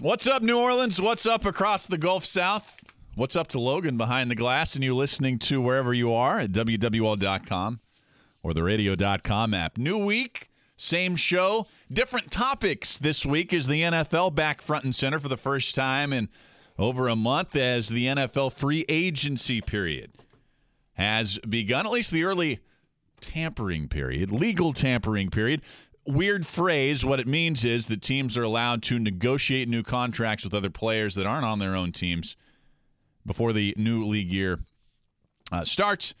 What's up, New Orleans? What's up across the Gulf South? What's up to Logan behind the glass and you listening to wherever you are at WWL.com or the radio.com app? New week, same show, different topics this week is the NFL back front and center for the first time in over a month as the NFL free agency period has begun, at least the early tampering period, legal tampering period. Weird phrase. What it means is that teams are allowed to negotiate new contracts with other players that aren't on their own teams before the new league year uh, starts.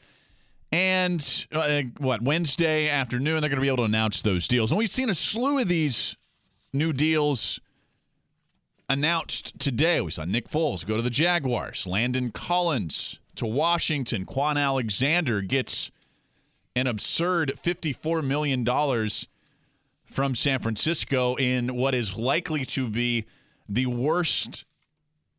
And uh, what, Wednesday afternoon, they're going to be able to announce those deals. And we've seen a slew of these new deals announced today. We saw Nick Foles go to the Jaguars, Landon Collins to Washington, Kwon Alexander gets an absurd $54 million from San Francisco in what is likely to be the worst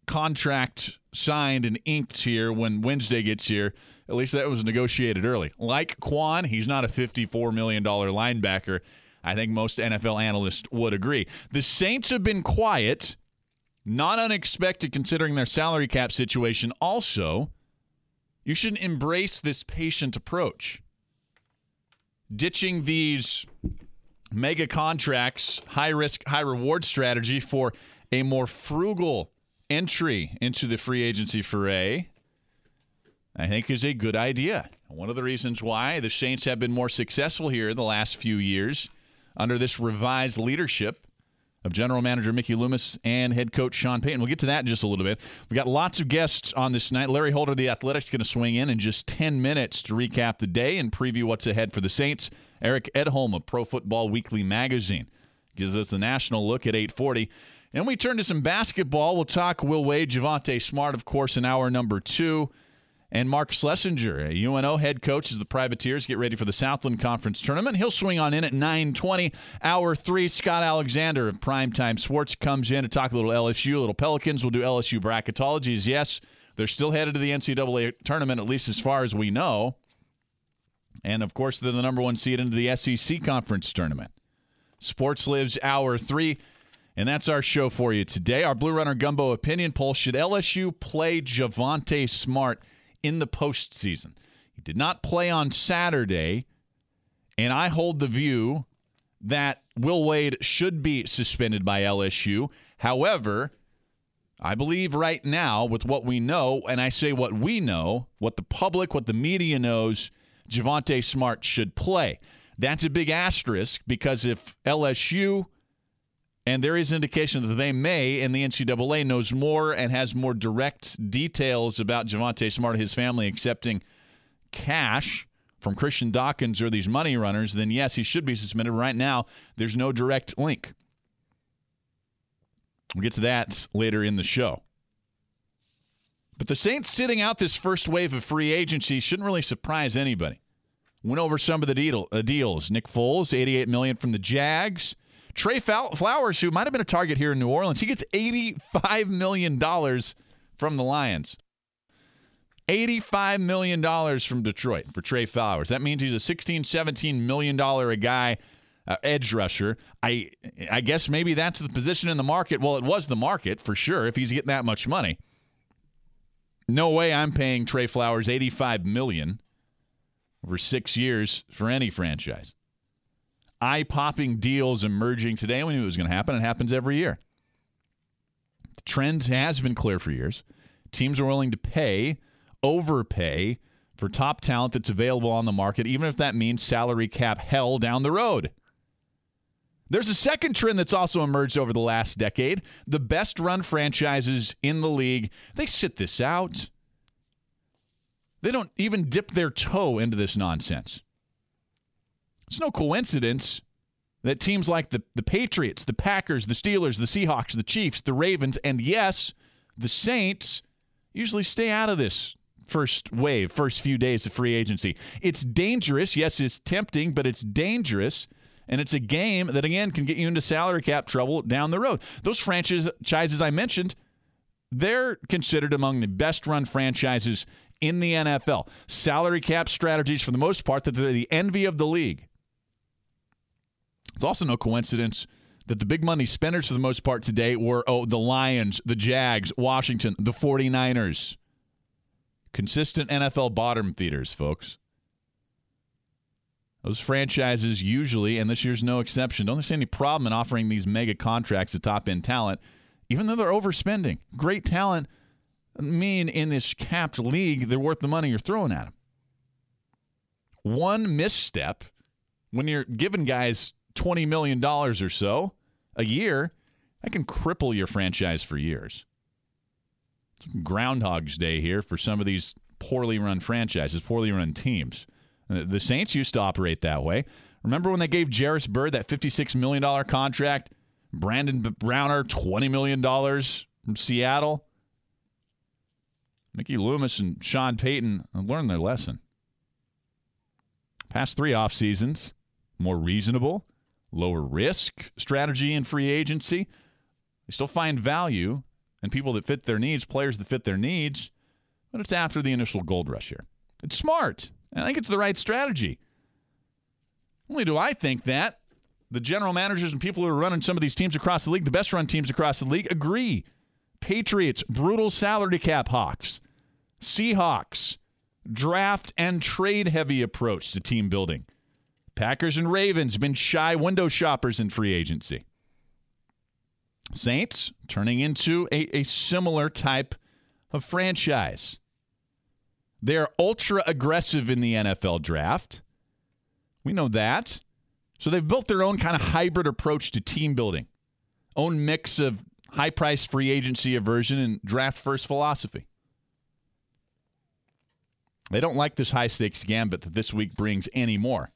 contract signed and inked here when Wednesday gets here. At least that was negotiated early. Like Kwon, he's not a $54 million linebacker. I think most NFL analysts would agree. The Saints have been quiet, not unexpected considering their salary cap situation. Also, you should embrace this patient approach. Ditching these mega contracts, high risk, high reward strategy for a more frugal entry into the free agency foray, I think is a good idea. One of the reasons why the Saints have been more successful here in the last few years under this revised leadership of general manager Mickey Loomis and head coach Sean Payton. We'll get to that in just a little bit. We've got lots of guests on this night. Larry Holder, the Athletics, going to swing in in just 10 minutes to recap the day and preview what's ahead for the Saints. Eric Edholm of Pro Football Weekly magazine gives us the national look at 840. And we turn to some basketball. We'll talk Will Wade, Javonte Smart, of course, in hour number two and Mark Slessinger, a UNO head coach, as the Privateers get ready for the Southland Conference tournament. He'll swing on in at 9:20. Hour three, Scott Alexander of Primetime Sports comes in to talk a little LSU, a little Pelicans. We'll do LSU bracketologies. Yes, they're still headed to the NCAA tournament, at least as far as we know. And of course, they're the number one seed into the SEC conference tournament. Sports Lives Hour three. And that's our show for you today. Our Blue Runner Gumbo opinion poll Should LSU play Javonte Smart in the postseason. He did not play on Saturday, and I hold the view that Will Wade should be suspended by LSU. However, I believe right now, with what we know, and I say what we know, what the public, what the media knows, Javonte Smart should play. That's a big asterisk because if LSU and there is indication that they may, and the NCAA knows more and has more direct details about Javonte Smart his family accepting cash from Christian Dawkins or these money runners, then yes, he should be suspended. Right now, there's no direct link. We'll get to that later in the show. But the Saints sitting out this first wave of free agency shouldn't really surprise anybody. Went over some of the deal, uh, deals. Nick Foles, 88 million from the Jags. Trey Flowers, who might have been a target here in New Orleans, he gets $85 million from the Lions. $85 million from Detroit for Trey Flowers. That means he's a $16, $17 million a guy uh, edge rusher. I I guess maybe that's the position in the market. Well, it was the market for sure if he's getting that much money. No way I'm paying Trey Flowers 85 million over 6 years for any franchise eye popping deals emerging today. We knew it was going to happen. It happens every year. The trend has been clear for years. Teams are willing to pay, overpay for top talent that's available on the market, even if that means salary cap hell down the road. There's a second trend that's also emerged over the last decade. The best run franchises in the league, they sit this out. They don't even dip their toe into this nonsense. It's no coincidence that teams like the, the Patriots, the Packers, the Steelers, the Seahawks, the Chiefs, the Ravens, and yes, the Saints usually stay out of this first wave, first few days of free agency. It's dangerous. Yes, it's tempting, but it's dangerous. And it's a game that, again, can get you into salary cap trouble down the road. Those franchises I mentioned, they're considered among the best run franchises in the NFL. Salary cap strategies, for the most part, that they're the envy of the league. It's also no coincidence that the big money spenders, for the most part, today were oh, the Lions, the Jags, Washington, the 49ers. Consistent NFL bottom feeders, folks. Those franchises usually, and this year's no exception, don't see any problem in offering these mega contracts to top end talent, even though they're overspending. Great talent mean in this capped league, they're worth the money you're throwing at them. One misstep when you're giving guys $20 million or so a year, that can cripple your franchise for years. It's Groundhog's Day here for some of these poorly run franchises, poorly run teams. Uh, the Saints used to operate that way. Remember when they gave Jairus Byrd that $56 million contract? Brandon Browner, $20 million from Seattle. Mickey Loomis and Sean Payton learned their lesson. Past three off seasons, more reasonable, lower risk strategy in free agency. They still find value and people that fit their needs, players that fit their needs, but it's after the initial gold rush here. It's smart. I think it's the right strategy. Only do I think that. The general managers and people who are running some of these teams across the league, the best run teams across the league, agree. Patriots, brutal salary cap hawks. Seahawks, draft and trade heavy approach to team building. Packers and Ravens been shy window shoppers in free agency. Saints turning into a, a similar type of franchise. They're ultra aggressive in the NFL draft. We know that. So they've built their own kind of hybrid approach to team building, own mix of high price free agency aversion and draft first philosophy. They don't like this high stakes gambit that this week brings anymore.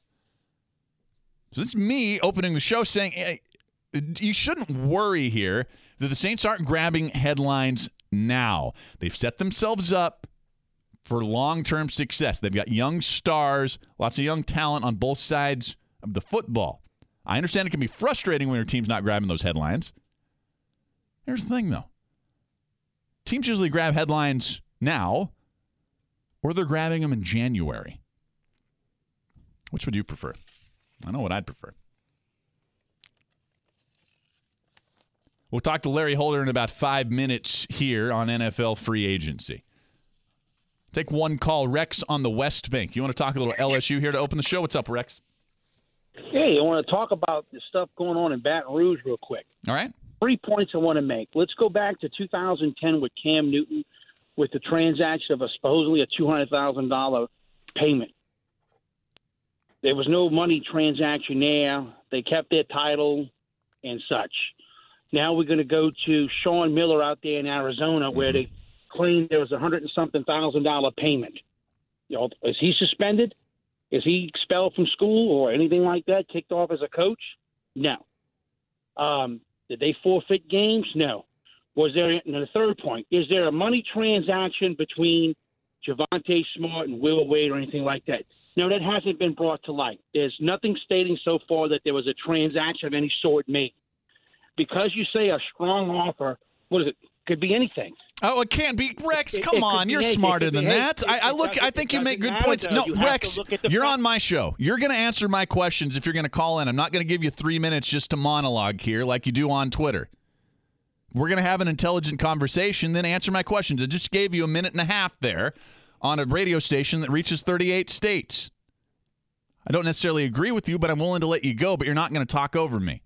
So this is me opening the show saying hey, you shouldn't worry here that the Saints aren't grabbing headlines now. They've set themselves up for long term success. They've got young stars, lots of young talent on both sides of the football. I understand it can be frustrating when your team's not grabbing those headlines. Here's the thing, though teams usually grab headlines now, or they're grabbing them in January. Which would you prefer? I know what I'd prefer. We'll talk to Larry Holder in about five minutes here on NFL free agency. Take one call. Rex on the West Bank. You want to talk a little LSU here to open the show? What's up, Rex? Hey, I want to talk about the stuff going on in Baton Rouge real quick. All right. Three points I want to make. Let's go back to 2010 with Cam Newton with the transaction of a supposedly a $200,000 payment. There was no money transaction there. They kept their title and such. Now we're going to go to Sean Miller out there in Arizona, where they claim there was a hundred and something thousand dollar payment. You know, is he suspended? Is he expelled from school or anything like that? Kicked off as a coach? No. Um, did they forfeit games? No. Was there? And the third point: Is there a money transaction between Javonte Smart and Will Wade or anything like that? No, that hasn't been brought to light. There's nothing stating so far that there was a transaction of any sort made. Because you say a strong offer, what is it? Could be anything. Oh, it can't be Rex. It, come it on, you're smarter than that. I, I, look. I think you make good points. Though. No, you Rex, you're front. on my show. You're going to answer my questions if you're going to call in. I'm not going to give you three minutes just to monologue here like you do on Twitter. We're going to have an intelligent conversation, then answer my questions. I just gave you a minute and a half there on a radio station that reaches 38 states. I don't necessarily agree with you, but I'm willing to let you go, but you're not going to talk over me.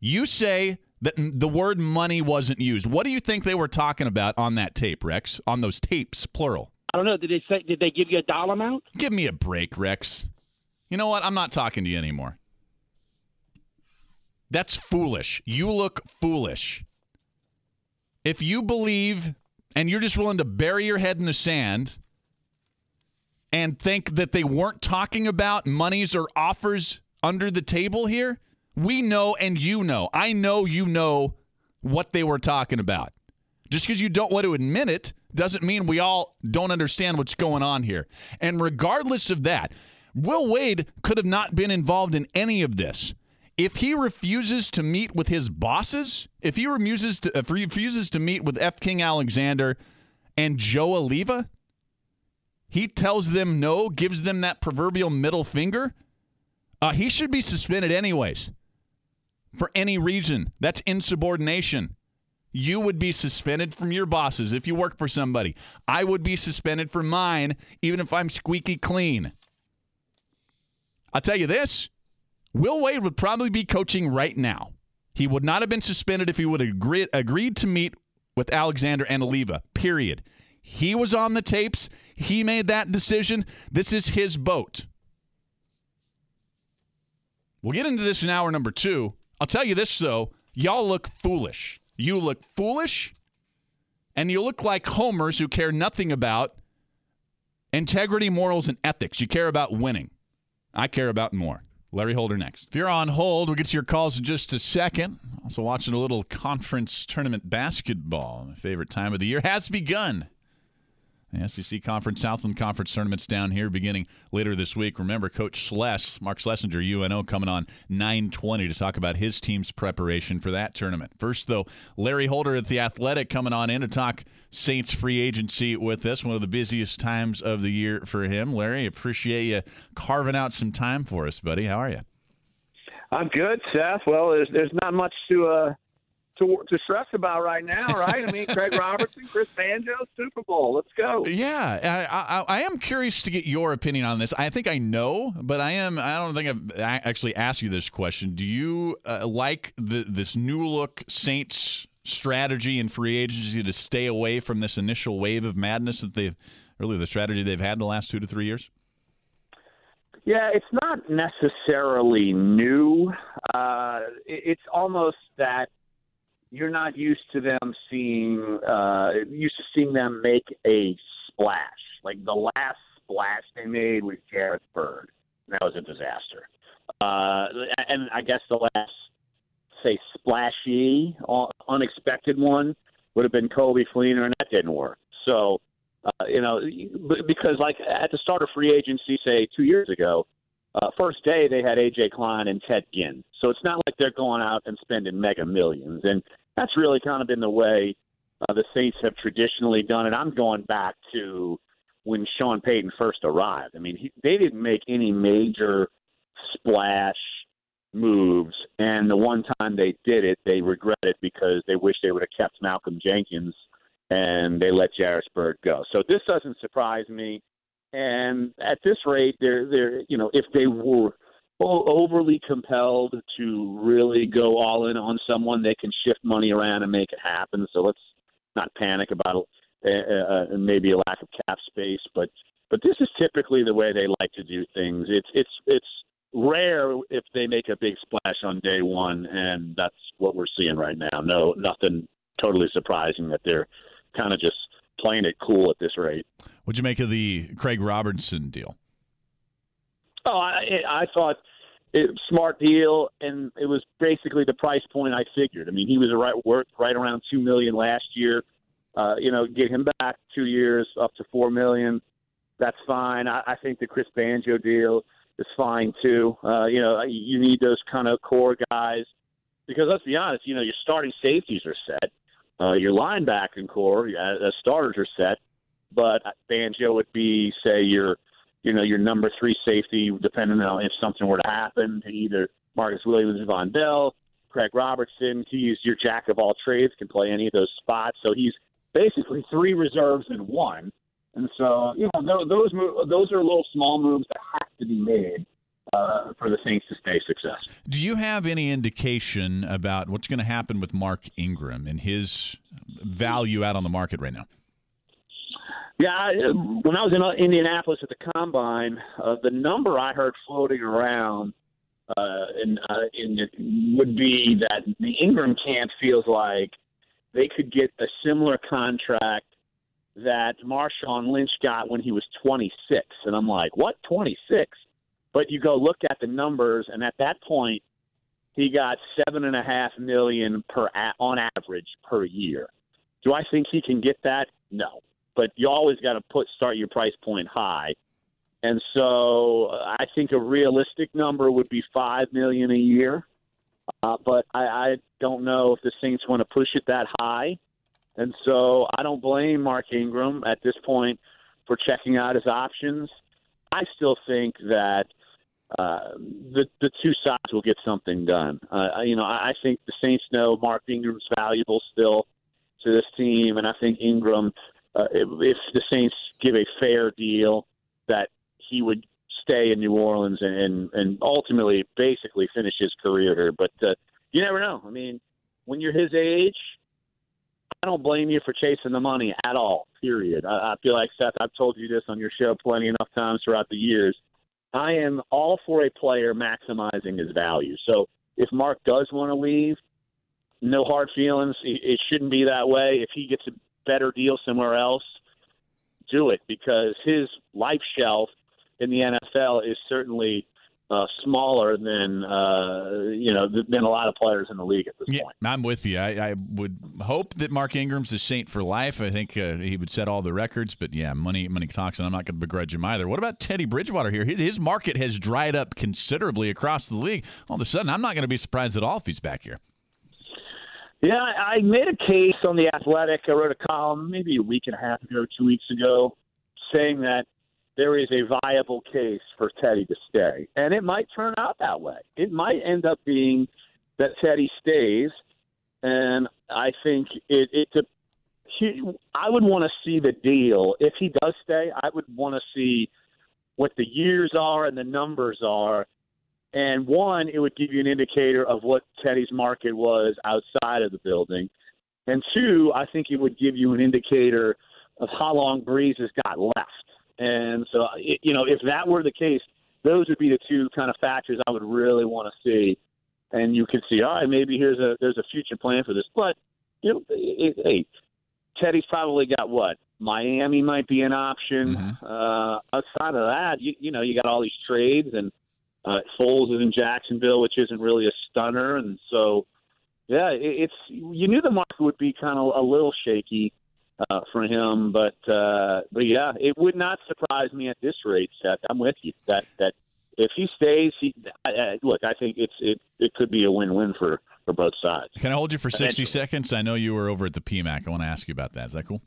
You say that the word money wasn't used. What do you think they were talking about on that tape, Rex? On those tapes, plural. I don't know. Did they say? Did they give you a dollar amount? Give me a break, Rex. You know what? I'm not talking to you anymore. That's foolish. You look foolish. If you believe and you're just willing to bury your head in the sand and think that they weren't talking about monies or offers under the table here, we know and you know. I know you know what they were talking about. Just because you don't want to admit it doesn't mean we all don't understand what's going on here. And regardless of that, Will Wade could have not been involved in any of this. If he refuses to meet with his bosses, if he refuses to, if he refuses to meet with F. King Alexander and Joe Alleva, he tells them no, gives them that proverbial middle finger. Uh, he should be suspended anyways for any reason. That's insubordination. You would be suspended from your bosses if you work for somebody. I would be suspended from mine, even if I'm squeaky clean. I'll tell you this Will Wade would probably be coaching right now. He would not have been suspended if he would have agreed, agreed to meet with Alexander and Alleva, period. He was on the tapes. He made that decision. This is his boat. We'll get into this in hour number two. I'll tell you this, though. Y'all look foolish. You look foolish, and you look like homers who care nothing about integrity, morals, and ethics. You care about winning. I care about more. Larry Holder next. If you're on hold, we'll get to your calls in just a second. Also, watching a little conference tournament basketball. My favorite time of the year has begun. The SEC Conference, Southland Conference tournaments down here beginning later this week. Remember, Coach Sless, Mark Slessinger, UNO, coming on 920 to talk about his team's preparation for that tournament. First, though, Larry Holder at The Athletic coming on in to talk Saints free agency with us. One of the busiest times of the year for him. Larry, appreciate you carving out some time for us, buddy. How are you? I'm good, Seth. Well, there's there's not much to uh, to, to stress about right now, right? I mean, Craig Robertson, Chris Banjo, Super Bowl. Let's go. Yeah, I, I, I, am curious to get your opinion on this. I think I know, but I am. I don't think I've actually asked you this question. Do you uh, like the this new look Saints strategy and free agency to stay away from this initial wave of madness that they've really the strategy they've had the last two to three years? Yeah, it's not necessarily new. Uh, it's almost that you're not used to them seeing uh used to seeing them make a splash. Like the last splash they made was Jairus Byrd. That was a disaster. Uh and I guess the last say splashy unexpected one would have been Coby Fleener and that didn't work. So uh, you know, because like at the start of free agency, say two years ago, uh, first day they had AJ Klein and Ted Ginn. So it's not like they're going out and spending mega millions. And that's really kind of been the way uh, the Saints have traditionally done it. I'm going back to when Sean Payton first arrived. I mean, he, they didn't make any major splash moves, and the one time they did it, they regret it because they wish they would have kept Malcolm Jenkins and they let Jairus Byrd go. So this doesn't surprise me. And at this rate, they're they're you know if they were overly compelled to really go all in on someone, they can shift money around and make it happen. So let's not panic about uh, uh, maybe a lack of cap space, but but this is typically the way they like to do things. It's it's it's rare if they make a big splash on day one, and that's what we're seeing right now. No, nothing totally surprising that they're kind of just playing it cool at this rate. What'd you make of the Craig Robertson deal? Oh, I, I thought it smart deal, and it was basically the price point I figured. I mean, he was right worth right around two million last year. Uh, you know, get him back two years up to four million. That's fine. I, I think the Chris Banjo deal is fine too. Uh, you know, you need those kind of core guys because let's be honest. You know, your starting safeties are set. Uh, your linebacking core, uh, starters are set, but Banjo would be, say, your you know, your number three safety, depending on if something were to happen to either Marcus Williams, Vonn Bell, Craig Robertson. He's your jack of all trades, can play any of those spots. So he's basically three reserves in one. And so, you know, those those are little small moves that have to be made uh, for the Saints to stay success. Do you have any indication about what's going to happen with Mark Ingram and his value out on the market right now? Yeah, I, when I was in uh, Indianapolis at the combine, uh, the number I heard floating around uh, in, uh, in it would be that the Ingram camp feels like they could get a similar contract that Marshawn Lynch got when he was 26, and I'm like, what 26? But you go look at the numbers, and at that point, he got seven and a half million per on average per year. Do I think he can get that? No. But you always got to put start your price point high. And so I think a realistic number would be five million a year. Uh, but I, I don't know if the Saints want to push it that high. And so I don't blame Mark Ingram at this point for checking out his options. I still think that uh, the the two sides will get something done. Uh, you know, I, I think the Saints know Mark Ingram's valuable still to this team, and I think Ingram, uh, if, if the Saints give a fair deal, that he would stay in New Orleans and and, and ultimately basically finish his career here. But uh, you never know. I mean, when you're his age, I don't blame you for chasing the money at all. Period. I, I feel like Seth. I've told you this on your show plenty enough times throughout the years. I am all for a player maximizing his value. So if Mark does want to leave, no hard feelings. It shouldn't be that way. If he gets a better deal somewhere else, do it because his life shelf in the NFL is certainly uh, smaller than uh, you know than a lot of players in the league at this yeah, point. I'm with you. I, I, would hope that Mark Ingram's a saint for life. I think uh, he would set all the records. But yeah, money money talks, and I'm not going to begrudge him either. What about Teddy Bridgewater here? His his market has dried up considerably across the league. All of a sudden, I'm not going to be surprised at all if he's back here. Yeah, I made a case on the Athletic. I wrote a column maybe a week and a half ago, two weeks ago, saying that there is a viable case for Teddy to stay. And it might turn out that way. It might end up being that Teddy stays. And I think it, it he, I would want to see the deal. If he does stay, I would want to see what the years are and the numbers are. And one, it would give you an indicator of what Teddy's market was outside of the building. And two, I think it would give you an indicator of how long Brees has got left and so, you know, if that were the case, those would be the two kind of factors I would really want to see. And you could see, all right, maybe here's a there's a future plan for this. But you know, it, hey, Teddy's probably got what Miami might be an option. Mm-hmm. Uh, outside of that, you you know, you got all these trades and uh, Foles is in Jacksonville, which isn't really a stunner, and so yeah, it, it's you knew the market would be kind of a little shaky uh, for him. But uh, but yeah, it would not surprise me at this rate, Seth. I'm with you that that if he stays, he I, I, look. I think it's it it could be a win-win for for both sides. Can I hold you for sixty seconds? I know you were over at the PMAC. I want to ask you about that. Is that cool?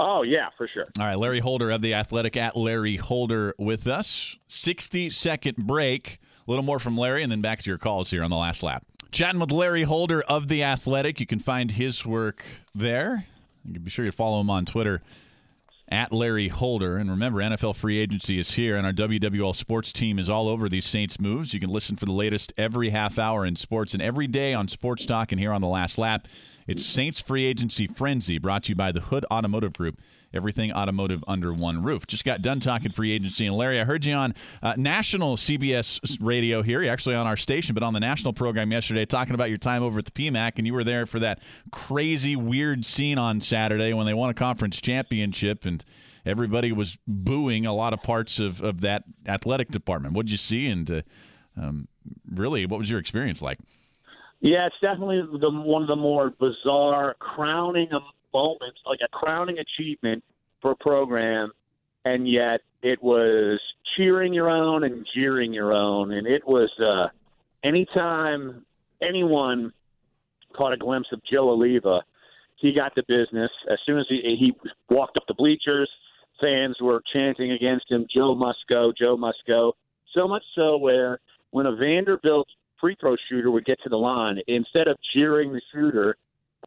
Oh yeah, for sure. All right, Larry Holder of the Athletic at Larry Holder with us. Sixty second break. A little more from Larry, and then back to your calls here on the last lap. Chatting with Larry Holder of the Athletic. You can find his work there. Be sure you follow him on Twitter at Larry Holder. And remember, NFL free agency is here, and our WWL sports team is all over these Saints moves. You can listen for the latest every half hour in sports and every day on Sports Talk and here on the last lap. It's Saints Free Agency Frenzy, brought to you by the Hood Automotive Group. Everything automotive under one roof. Just got done talking free agency. And Larry, I heard you on uh, national CBS radio here. You're actually on our station, but on the national program yesterday, talking about your time over at the PMAC, and you were there for that crazy, weird scene on Saturday when they won a conference championship, and everybody was booing a lot of parts of, of that athletic department. What did you see? And uh, um, really, what was your experience like? Yeah, it's definitely the, one of the more bizarre crowning moments, like a crowning achievement for a program, and yet it was cheering your own and jeering your own, and it was uh, anytime anyone caught a glimpse of Joe Alleva, he got the business. As soon as he he walked up the bleachers, fans were chanting against him. Joe must go. Joe must go. So much so where when a Vanderbilt free throw shooter would get to the line, instead of jeering the shooter,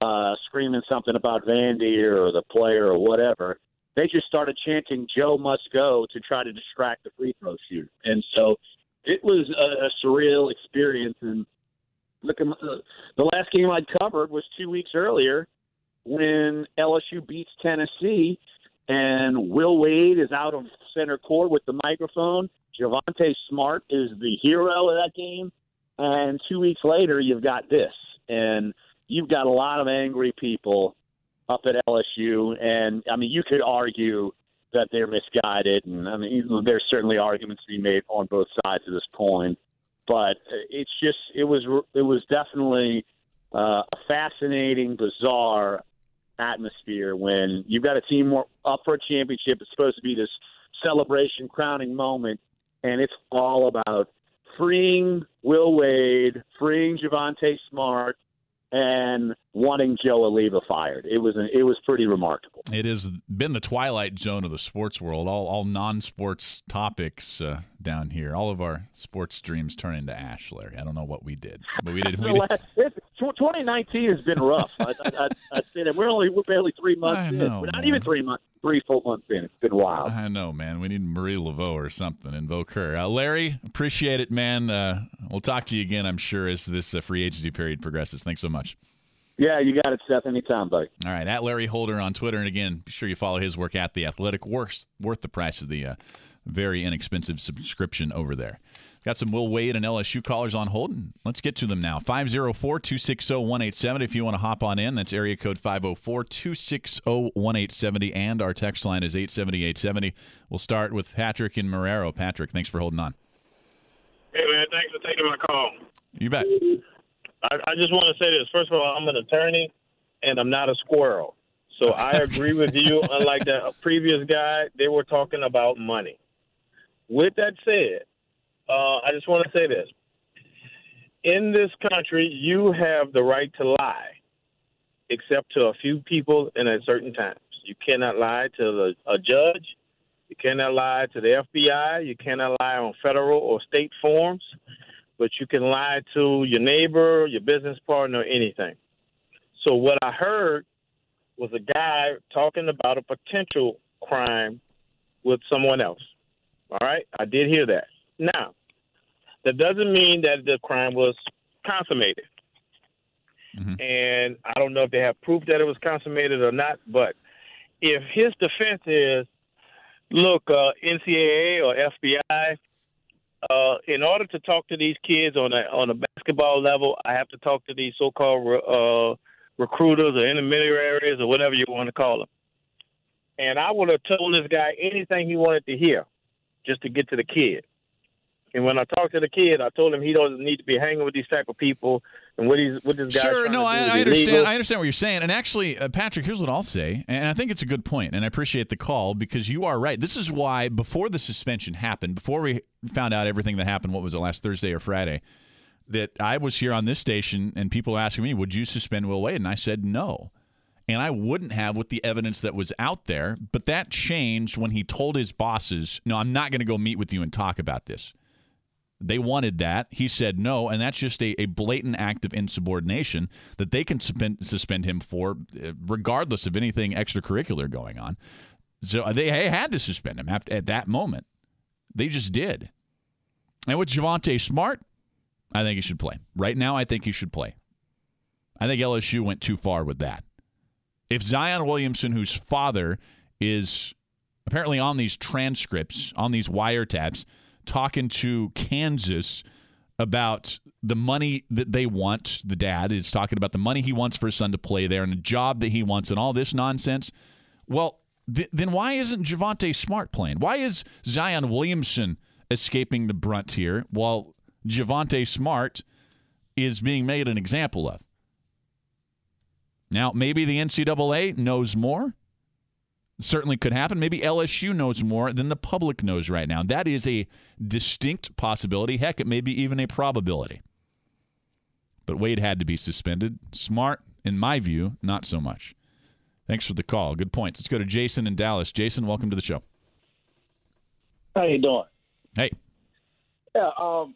uh, screaming something about Vandy or the player or whatever, they just started chanting "Joe must go" to try to distract the free throw shooter. And so it was a, a surreal experience. And look, uh, the last game I'd covered was two weeks earlier when LSU beats Tennessee, and Will Wade is out of center court with the microphone. Javonte Smart is the hero of that game and two weeks later you've got this, and you've got a lot of angry people up at LSU, and I mean you could argue that they're misguided, and I mean, there's certainly arguments to be made on both sides of this point. But it's just it was it was definitely uh, a fascinating, bizarre atmosphere when you've got a team up for a championship. It's supposed to be this celebration, crowning moment, and it's all about freeing Will Wade, freeing Javonte Smart, and wanting Joe Alleva fired. It was an, it was pretty remarkable. It has been the twilight zone of the sports world. All all non-sports topics uh, down here. All of our sports dreams turn into ash, Larry. I don't know what we did, but we did. We did. 2019 has been rough. I, I, I, that we're only we're barely three months I in. Know, we're not man. even three months, three full months in. It's been wild. I know, man. We need Marie Laveau or something. Invoke her. Uh, Larry, appreciate it, man. Uh, we'll talk to you again, I'm sure, as this uh, free agency period progresses. Thanks so much. Yeah, you got it, Seth. Anytime, buddy. All right, at Larry Holder on Twitter, and again, be sure you follow his work at the Athletic. Worth worth the price of the uh, very inexpensive subscription over there. Got some Will Wade and LSU callers on hold. And let's get to them now. 504 260 1870. If you want to hop on in, that's area code 504 260 1870. And our text line is 870 870. We'll start with Patrick in Marrero. Patrick, thanks for holding on. Hey, man, thanks for taking my call. You bet. I, I just want to say this. First of all, I'm an attorney, and I'm not a squirrel. So I agree with you. Unlike the previous guy, they were talking about money. With that said, uh, I just want to say this. In this country, you have the right to lie, except to a few people and at certain times. You cannot lie to the, a judge. You cannot lie to the FBI. You cannot lie on federal or state forms, but you can lie to your neighbor, your business partner, anything. So what I heard was a guy talking about a potential crime with someone else. All right, I did hear that. Now, that doesn't mean that the crime was consummated. Mhm. And I don't know if they have proof that it was consummated or not, but if his defense is, look, uh, NCAA or FBI, uh, in order to talk to these kids on a on a basketball level, I have to talk to these so-called uh, recruiters or intermediaries or whatever you want to call them. And I would have told this guy anything he wanted to hear, just to get to the kid. And when I talked to the kid, I told him he doesn't need to be hanging with these type of people and what he's what this guy. Sure, no, I, I understand. illegal. I understand what you're saying. And actually, uh, Patrick, here's what I'll say, and I think it's a good point, and I appreciate the call because you are right. This is why before the suspension happened, before we found out everything that happened, what was it last Thursday or Friday, that I was here on this station and people asking me, "Would you suspend Will Wade?" And I said no. And I wouldn't have with the evidence that was out there, but that changed when he told his bosses, "No, I'm not going to go meet with you and talk about this." They wanted that. He said no, and that's just a, a blatant act of insubordination that they can suspend, suspend him for, uh, regardless of anything extracurricular going on. So uh, they had to suspend him at that moment. They just did. And with Javonte Smart, I think he should play. Right now, I think he should play. I think LSU went too far with that. If Zion Williamson, whose father is apparently on these transcripts, on these wiretaps, talking to Kansas about the money that they want. The dad is talking about the money he wants for his son to play there and the job that he wants and all this nonsense. Well, th- then why isn't Javonte Smart playing? Why is Zion Williamson escaping the brunt here while Javonte Smart is being made an example of? Now, maybe the NCAA knows more certainly could happen. Maybe LSU knows more than the public knows right now. That is a distinct possibility. Heck, it may be even a probability. But Wade had to be suspended. Smart, in my view, not so much. Thanks for the call. Good points. Let's go to Jason in Dallas. Jason, welcome to the show. How you doing? Hey. Yeah, um,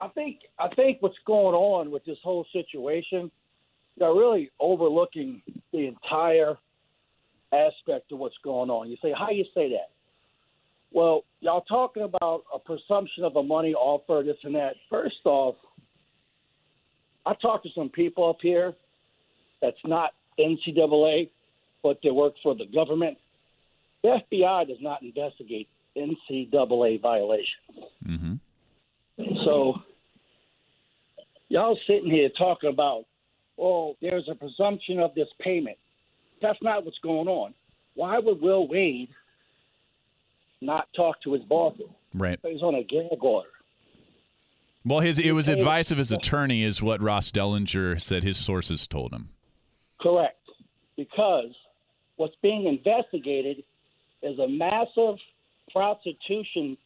I think I think what's going on with this whole situation, they're really overlooking the entire aspect of what's going on. You say, how you say that? Well, y'all talking about a presumption of a money offer, this and that. First off, I talked to some people up here that's not NCAA, but they work for the government. The FBI does not investigate NCAA violations. Mm-hmm. So, y'all sitting here talking about, oh, there's a presumption of this payment. That's not what's going on. Why would Will Wade not talk to his bosses. Right. He's on a gag order. Well, his it was advice of his attorney, is what Ross Dellenger said his sources told him. Correct. Because what's being investigated is a massive prostitution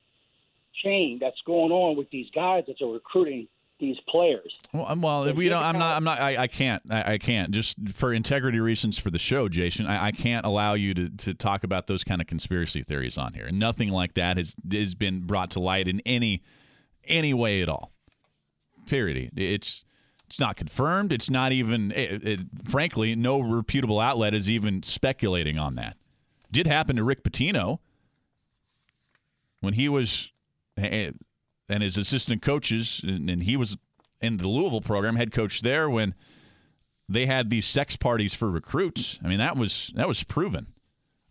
chain that's going on with these guys that are recruiting these players. Well, well, Yeah, we don't. I'm not. I'm not. I, I can't. I, I can't. Just for integrity reasons for the show, Jason. I, I can't allow you to, to talk about those kind of conspiracy theories on here. Nothing like that has has been brought to light in any any way at all. Period. It's it's not confirmed. It's not even. It, it, frankly, no reputable outlet is even speculating on that. Did happen to Rick Pitino when he was eh, and his assistant coaches, and, he was in the Louisville program, head coach there when they had these sex parties for recruits. I mean, that was that was proven.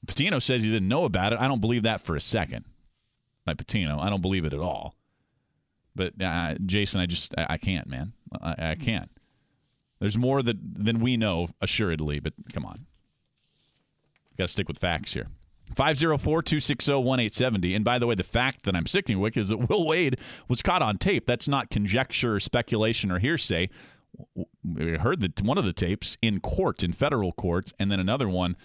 Pitino says he didn't know about it. I don't believe that for a second. By Pitino, I don't believe it at all. But uh, Jason, I just I, I can't, man. I, I can't. There's more that than we know, assuredly. But come on, got to stick with facts here. 504-260-1870. And by the way, the fact that I'm sticking with is that Will Wade was caught on tape. That's not conjecture, or speculation, or hearsay. We heard that one of the tapes in court, in federal courts, and then another one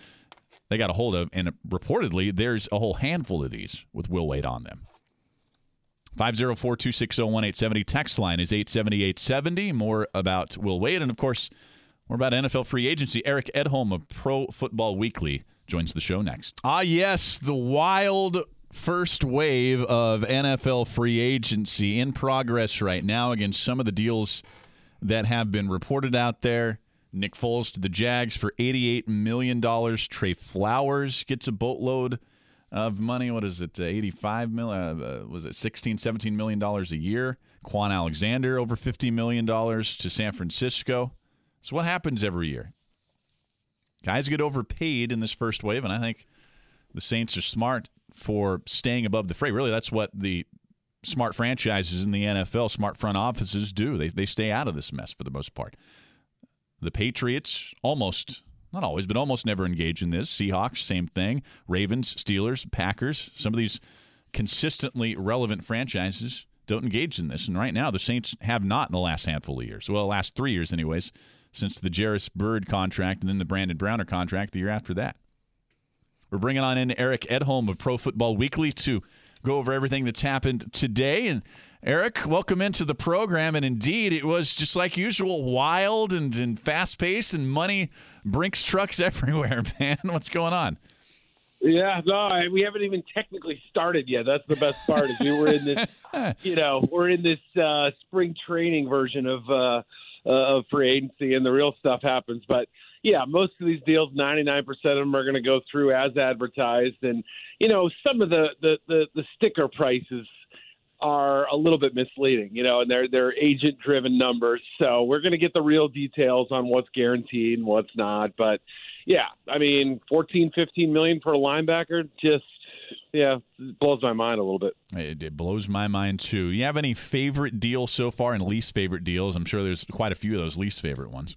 they got a hold of. And reportedly, there's a whole handful of these with Will Wade on them. 504-260-1870. Text line is 870-870. More about Will Wade. And, of course, more about NFL free agency. Eric Edholm of Pro Football Weekly joins the show next. Ah, yes, the wild first wave of NFL free agency in progress right now against some of the deals that have been reported out there. Nick Foles to the Jags for $88 million. Trey Flowers gets a boatload of money. What is it? Uh, 85 million? Uh, was it 16, 17 million dollars a year? Kwon Alexander over 50 million dollars to San Francisco. So what happens every year? Guys get overpaid in this first wave, and I think the Saints are smart for staying above the fray. Really, that's what the smart franchises in the NFL, smart front offices do. They they stay out of this mess for the most part. The Patriots almost not always, but almost never engage in this. Seahawks, same thing. Ravens, Steelers, Packers, some of these consistently relevant franchises don't engage in this. And right now, the Saints have not in the last handful of years. Well, last three years, anyways, since the Jairus Byrd contract and then the Brandon Browner contract the year after that. We're bringing on in Eric Edholm of Pro Football Weekly to go over everything that's happened today. And Eric, welcome into the program. And indeed, it was just like usual, wild and, and fast paced and money Brinks trucks everywhere, man. What's going on? Yeah, no, I, we haven't even technically started yet. That's the best part. Is we were in this, you know, we're in this uh, spring training version of uh, uh, of free agency, and the real stuff happens. But yeah, most of these deals, ninety nine percent of them are going to go through as advertised, and you know, some of the the the, the sticker prices are a little bit misleading, you know, and they're they're agent driven numbers. So we're going to get the real details on what's guaranteed and what's not. But yeah, I mean, 14, 15 million for a linebacker just yeah, it blows my mind a little bit. It, it blows my mind too. You have any favorite deals so far and least favorite deals? I'm sure there's quite a few of those least favorite ones.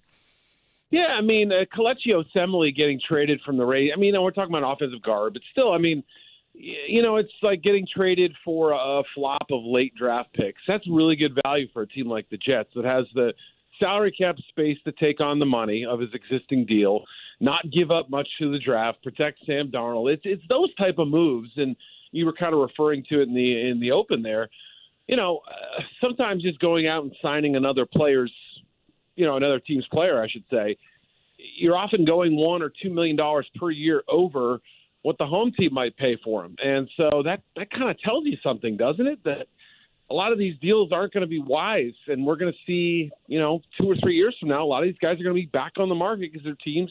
Yeah, I mean, uh, Kelechi Osemele getting traded from the Rays. I mean, we're talking about offensive guard, but still, I mean, you know, it's like getting traded for a flop of late draft picks. That's really good value for a team like the Jets that has the salary cap space to take on the money of his existing deal, not give up much to the draft, protect Sam Darnold. It's it's those type of moves, and you were kind of referring to it in the in the open there. You know, uh, sometimes just going out and signing another player's, you know, another team's player, I should say, you're often going one or two million dollars per year over what the home team might pay for him, and so that that kind of tells you something, doesn't it? That a lot of these deals aren't going to be wise, and we're going to see, you know, two or three years from now, a lot of these guys are going to be back on the market because their teams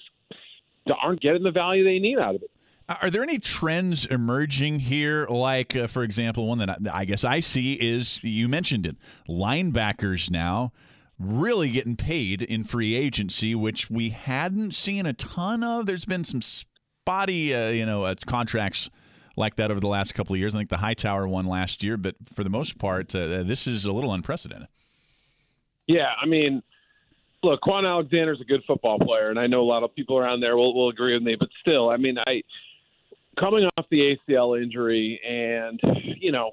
aren't getting the value they need out of it. Are there any trends emerging here? Like, uh, for example, one that I, guess I see is you mentioned it linebackers now really getting paid in free agency, which we hadn't seen a ton of. There's been some spotty, uh, you know, uh, contracts like that over the last couple of years. I think the Hightower one last year, but for the most part, uh, this is a little unprecedented. Yeah, I mean, look, Kwon Alexander's a good football player, and I know a lot of people around there will, will agree with me. But still, I mean, I coming off the ACL injury and you know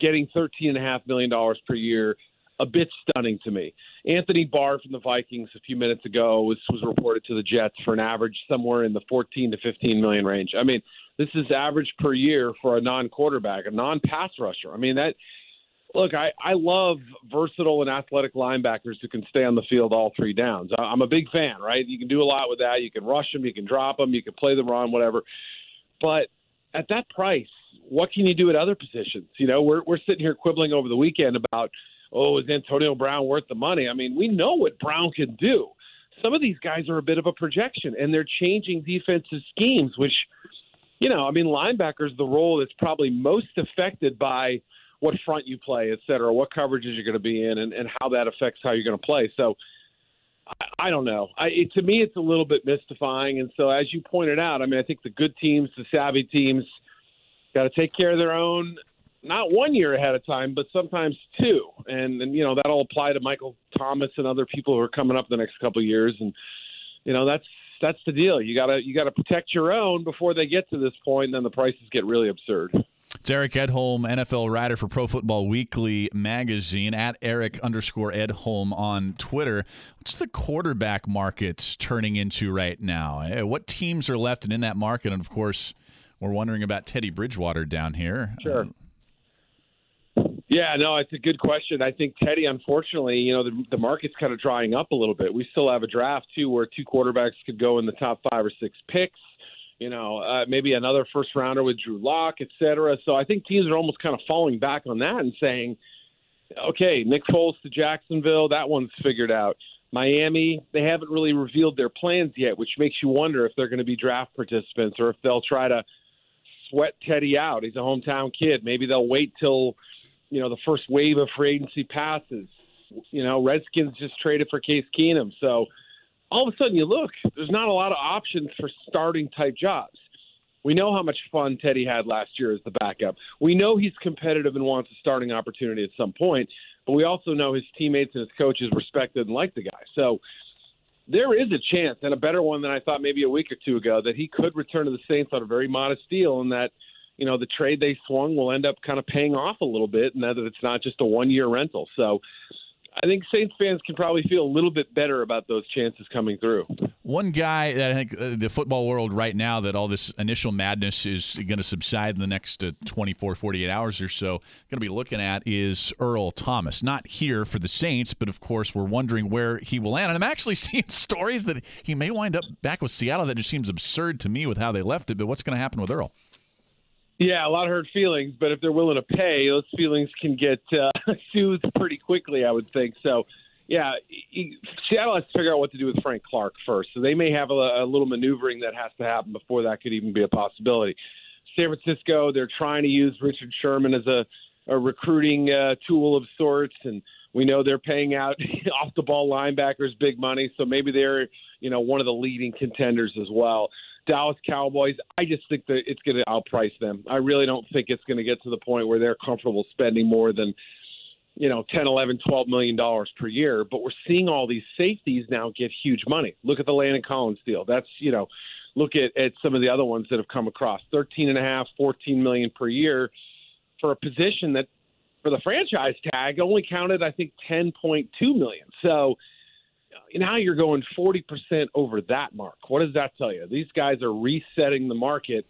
getting thirteen and a half million dollars per year, a bit stunning to me. Anthony Barr from the Vikings a few minutes ago was was reported to the Jets for an average somewhere in the fourteen to fifteen million range. I mean, this is average per year for a non-quarterback, a non-pass rusher. I mean that. Look, I, I love versatile and athletic linebackers who can stay on the field all three downs. I, I'm a big fan, right? You can do a lot with that. You can rush them, you can drop them, you can play the run, whatever. But at that price, what can you do at other positions? You know, we're we're sitting here quibbling over the weekend about, oh, is Antonio Brown worth the money? I mean, we know what Brown can do. Some of these guys are a bit of a projection, and they're changing defensive schemes, which, you know, I mean, linebackers the role that's probably most affected by what front you play, et cetera, what coverages you're going to be in, and, and how that affects how you're going to play. So. I, I don't know. I, it, to me, it's a little bit mystifying. And so, as you pointed out, I mean, I think the good teams, the savvy teams, got to take care of their own not one year ahead of time, but sometimes two. And, and you know that'll apply to Michael Thomas and other people who are coming up the next couple of years. And you know that's that's the deal. You gotta you gotta protect your own before they get to this point. And then the prices get really absurd. It's Eric Edholm, NFL writer for Pro Football Weekly magazine, at Eric underscore Edholm on Twitter. What's the quarterback market turning into right now? Eh, what teams are left and in that market? And of course, we're wondering about Teddy Bridgewater down here. Sure. Yeah, no, it's a good question. I think Teddy, unfortunately, you know, the, the market's kind of drying up a little bit. We still have a draft too, where two quarterbacks could go in the top five or six picks. You know, uh, maybe another first rounder with Drew Lock, et cetera. So I think teams are almost kind of falling back on that and saying, okay, Nick Foles to Jacksonville, that one's figured out. Miami, they haven't really revealed their plans yet, which makes you wonder if they're going to be draft participants or if they'll try to sweat Teddy out. He's a hometown kid. Maybe they'll wait till you know the first wave of free agency passes. You know, Redskins just traded for Case Keenum, so all of a sudden you look, there's not a lot of options for starting type jobs. We know how much fun Teddy had last year as the backup. We know he's competitive and wants a starting opportunity at some point, but we also know his teammates and his coaches respected and liked the guy. So there is a chance, and a better one than I thought maybe a week or two ago, that he could return to the Saints on a very modest deal, and that you know the trade they swung will end up kind of paying off a little bit, and that it's not just a one-year rental. So I think Saints fans can probably feel a little bit better about those chances coming through. One guy that I think uh, the football world right now that all this initial madness is going to subside in the next uh, 24, 48 hours or so, going to be looking at is Earl Thomas. Not here for the Saints, but of course we're wondering where he will land. And I'm actually seeing stories that he may wind up back with Seattle. That just seems absurd to me with how they left it. But what's going to happen with Earl? Yeah, a lot of hurt feelings, but if they're willing to pay, those feelings can get uh, soothed pretty quickly, I would think. So, yeah, he, Seattle has to figure out what to do with Frank Clark first. So they may have a, a little maneuvering that has to happen before that could even be a possibility. San Francisco, they're trying to use Richard Sherman as a, a recruiting uh, tool of sorts, and we know they're paying out off the ball linebackers big money, so maybe they're you know one of the leading contenders as well. Dallas Cowboys, I just think that it's going to outprice them. I really don't think it's going to get to the point where they're comfortable spending more than you know 10 11 12 million dollars per year but we're seeing all these safeties now get huge money. Look at the landon collins deal. That's you know look at, at some of the other ones that have come across. 13 and a half 14 million per year for a position that for the franchise tag only counted i think 10.2 million. So now you're going 40% over that mark. What does that tell you? These guys are resetting the market,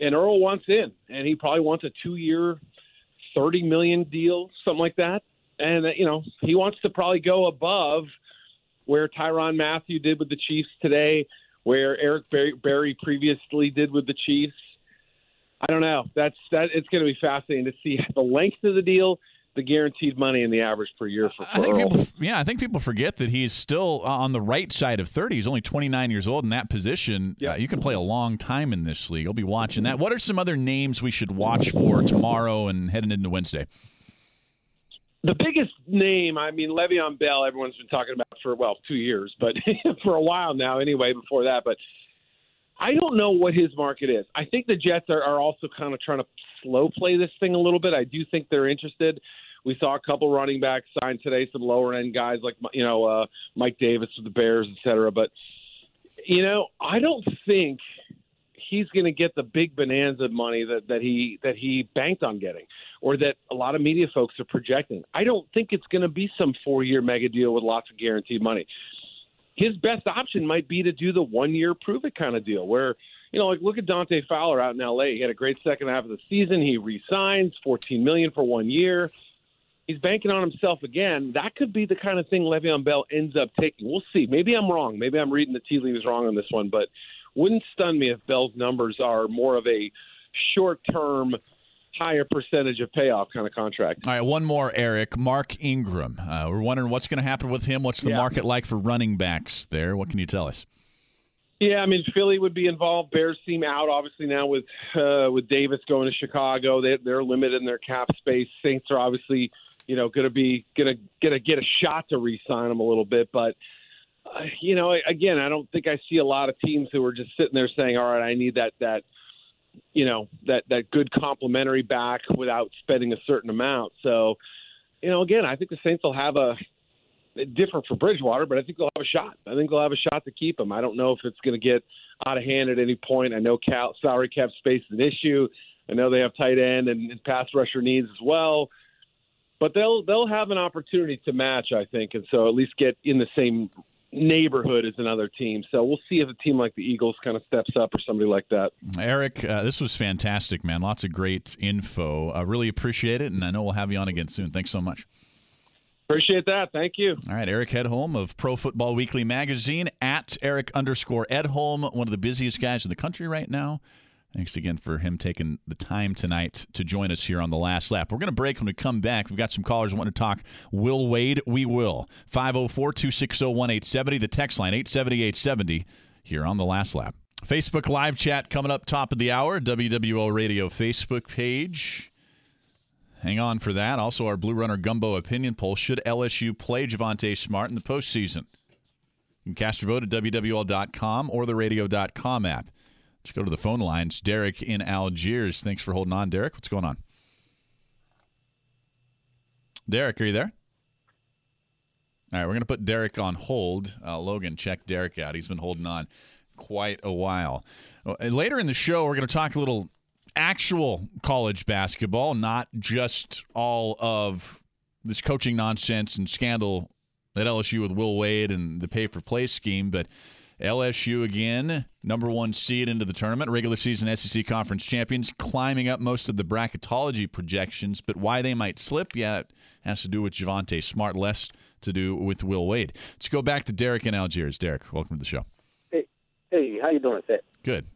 and Earl wants in, and he probably wants a two-year, 30 million deal, something like that. And uh, you know he wants to probably go above where Tyrann Mathieu did with the Chiefs today, where Eric Berry previously did with the Chiefs. I don't know. That's that. It's going to be fascinating to see the length of the deal the guaranteed money and the average per year for, for I think Earl. people, yeah, I think people forget that he's still on the right side of 30. He's only 29 years old in that position. Yep. Uh, you can play a long time in this league. I'll be watching that. What are some other names we should watch for tomorrow and heading into Wednesday? The biggest name, I mean, Le'Veon Bell, everyone's been talking about for, well, two years, but for a while now anyway, before that. But I don't know what his market is. I think the Jets are, are also kind of trying to slow play this thing a little bit. I do think they're interested. We saw a couple running backs signed today, some lower end guys like you know uh, Mike Davis with the Bears, et cetera. But you know, I don't think he's going to get the big bonanza money that, that he that he banked on getting, or that a lot of media folks are projecting. I don't think it's going to be some four year mega deal with lots of guaranteed money. His best option might be to do the one year prove it kind of deal, where you know, like look at Dante Fowler out in L.A. He had a great second half of the season. He resigns, fourteen million for one year. He's banking on himself again. That could be the kind of thing Le'Veon Bell ends up taking. We'll see. Maybe I'm wrong. Maybe I'm reading the tea leaves wrong on this one, but wouldn't stun me if Bell's numbers are more of a short term, higher percentage of payoff kind of contract. All right, one more, Eric. Mark Ingram. Uh, we're wondering what's going to happen with him. What's the Yeah. market like for running backs there? What can you tell us? Yeah, I mean Philly would be involved. Bears seem out obviously now with uh, with Davis going to Chicago. They, they're limited in their cap space. Saints are obviously you know going to be going to going to get a shot to re-sign him a little bit, but uh, you know again I don't think I see a lot of teams who are just sitting there saying, all right, I need that that you know that that good complimentary back without spending a certain amount. So you know again I think the Saints will have a different for Bridgewater, but I think they'll have a shot. I think they'll have a shot to keep him. I don't know if it's going to get out of hand at any point. I know cal- salary cap space is an issue. I know they have tight end and, and pass rusher needs as well, but they'll they'll have an opportunity to match, I think, and so at least get in the same neighborhood as another team. So we'll see if a team like the Eagles kind of steps up or somebody like that. Eric, uh, this was fantastic, man. Lots of great info. I really appreciate it, and I know we'll have you on again soon. Thanks so much. Appreciate that. Thank you. All right, Eric Edholm of Pro Football Weekly magazine at Eric underscore Edholm, one of the busiest guys in the country right now. Thanks again for him taking the time tonight to join us here on the last lap. We're going to break when we come back. We've got some callers who want to talk Will Wade. We will. 504 260 1870, the text line 870 870 here on the last lap. Facebook live chat coming up top of the hour, WWL Radio Facebook page. Hang on for that. Also, our Blue Runner Gumbo opinion poll Should LSU play Javonte Smart in the postseason? You can cast your vote at WWL.com or the radio.com app. Let's go to the phone lines. Derek in Algiers. Thanks for holding on, Derek. What's going on? Derek, are you there? All right, we're going to put Derek on hold. Uh, Logan, check Derek out. He's been holding on quite a while. Uh, later in the show, we're going to talk a little actual college basketball, not just all of this coaching nonsense and scandal at LSU with Will Wade and the pay for play scheme, but LSU again, number one seed into the tournament, regular season SEC conference champions, climbing up most of the bracketology projections. But why they might slip, yeah, it has to do with Javonte Smart, less to do with Will Wade. Let's go back to Derek in Algiers. Derek, welcome to the show. Hey, hey, how you doing, Seth? Good.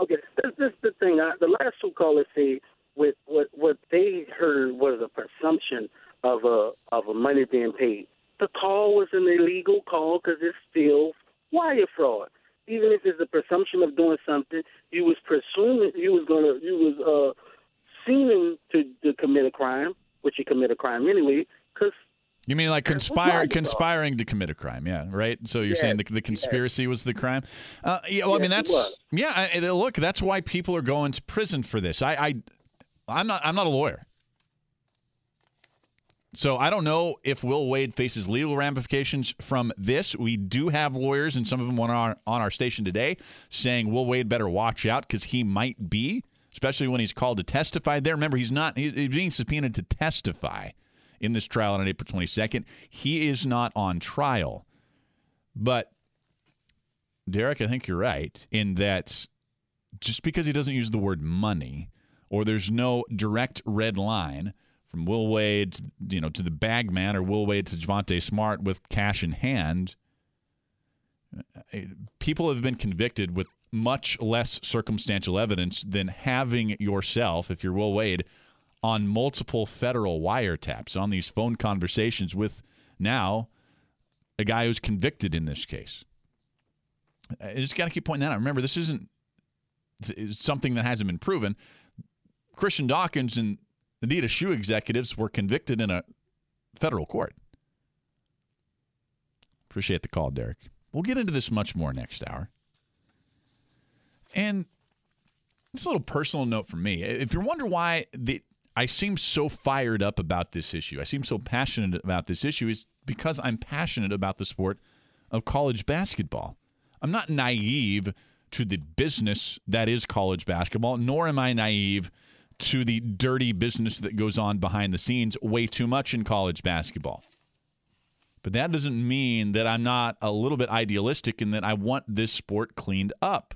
Okay, this, this is the thing. I, the last two callers said with what what they heard was a presumption of a of a money being paid. The call was an illegal call because it's still wire fraud. Even if it's a presumption of doing something, you was presuming you was gonna you was uh seeming to, to commit a crime, which you commit a crime anyway, because You mean like conspire, conspiring to commit a crime? Yeah, right. So you're Yes, saying the, the conspiracy was the crime? Uh, yeah, well, I mean that's yeah. I, look, that's why people are going to prison for this. I, I, I'm not. I'm not a lawyer, so I don't know if Will Wade faces legal ramifications from this. We do have lawyers, and some of them on our on our station today saying Will Wade better watch out because he might be, especially when he's called to testify. There, remember, he's not. He's being subpoenaed to testify in this trial on April 22nd. He is not on trial. But, Derek, I think you're right in that just because he doesn't use the word money or there's no direct red line from Will Wade, you know, to the bag man or Will Wade to Javonte Smart with cash in hand, uh, people have been convicted with much less circumstantial evidence than having yourself, if you're Will Wade, on multiple federal wiretaps on these phone conversations with now a guy who's convicted in this case. I just got to keep pointing that out. Remember, this isn't something that hasn't been proven. Christian Dawkins and Adidas shoe executives were convicted in a federal court. Appreciate the call, Derek. We'll get into this much more next hour. And it's a little personal note for me. If you wonder why the I seem so fired up about this issue, I seem so passionate about this issue, is because I'm passionate about the sport of college basketball. I'm not naive to the business that is college basketball, nor am I naive to the dirty business that goes on behind the scenes way too much in college basketball. But that doesn't mean that I'm not a little bit idealistic and that I want this sport cleaned up.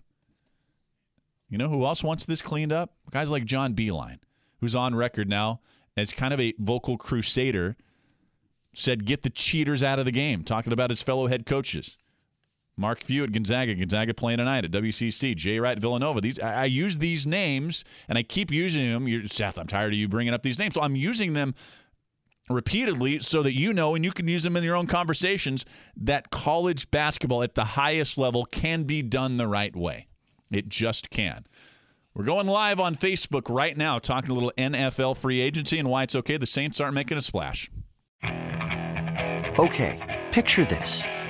You know who else wants this cleaned up? Guys like John Beilein, who's on record now as kind of a vocal crusader, said, get the cheaters out of the game, talking about his fellow head coaches. Mark Few at Gonzaga, Gonzaga playing tonight at WCC, Jay Wright Villanova. These I, I, use these names and I keep using them. You're, Seth, I'm tired of you bringing up these names. So I'm using them repeatedly so that you know and you can use them in your own conversations that college basketball at the highest level can be done the right way. It just can. We're going live on Facebook right now, talking a little NFL free agency and why it's okay the Saints aren't making a splash. Okay, picture this.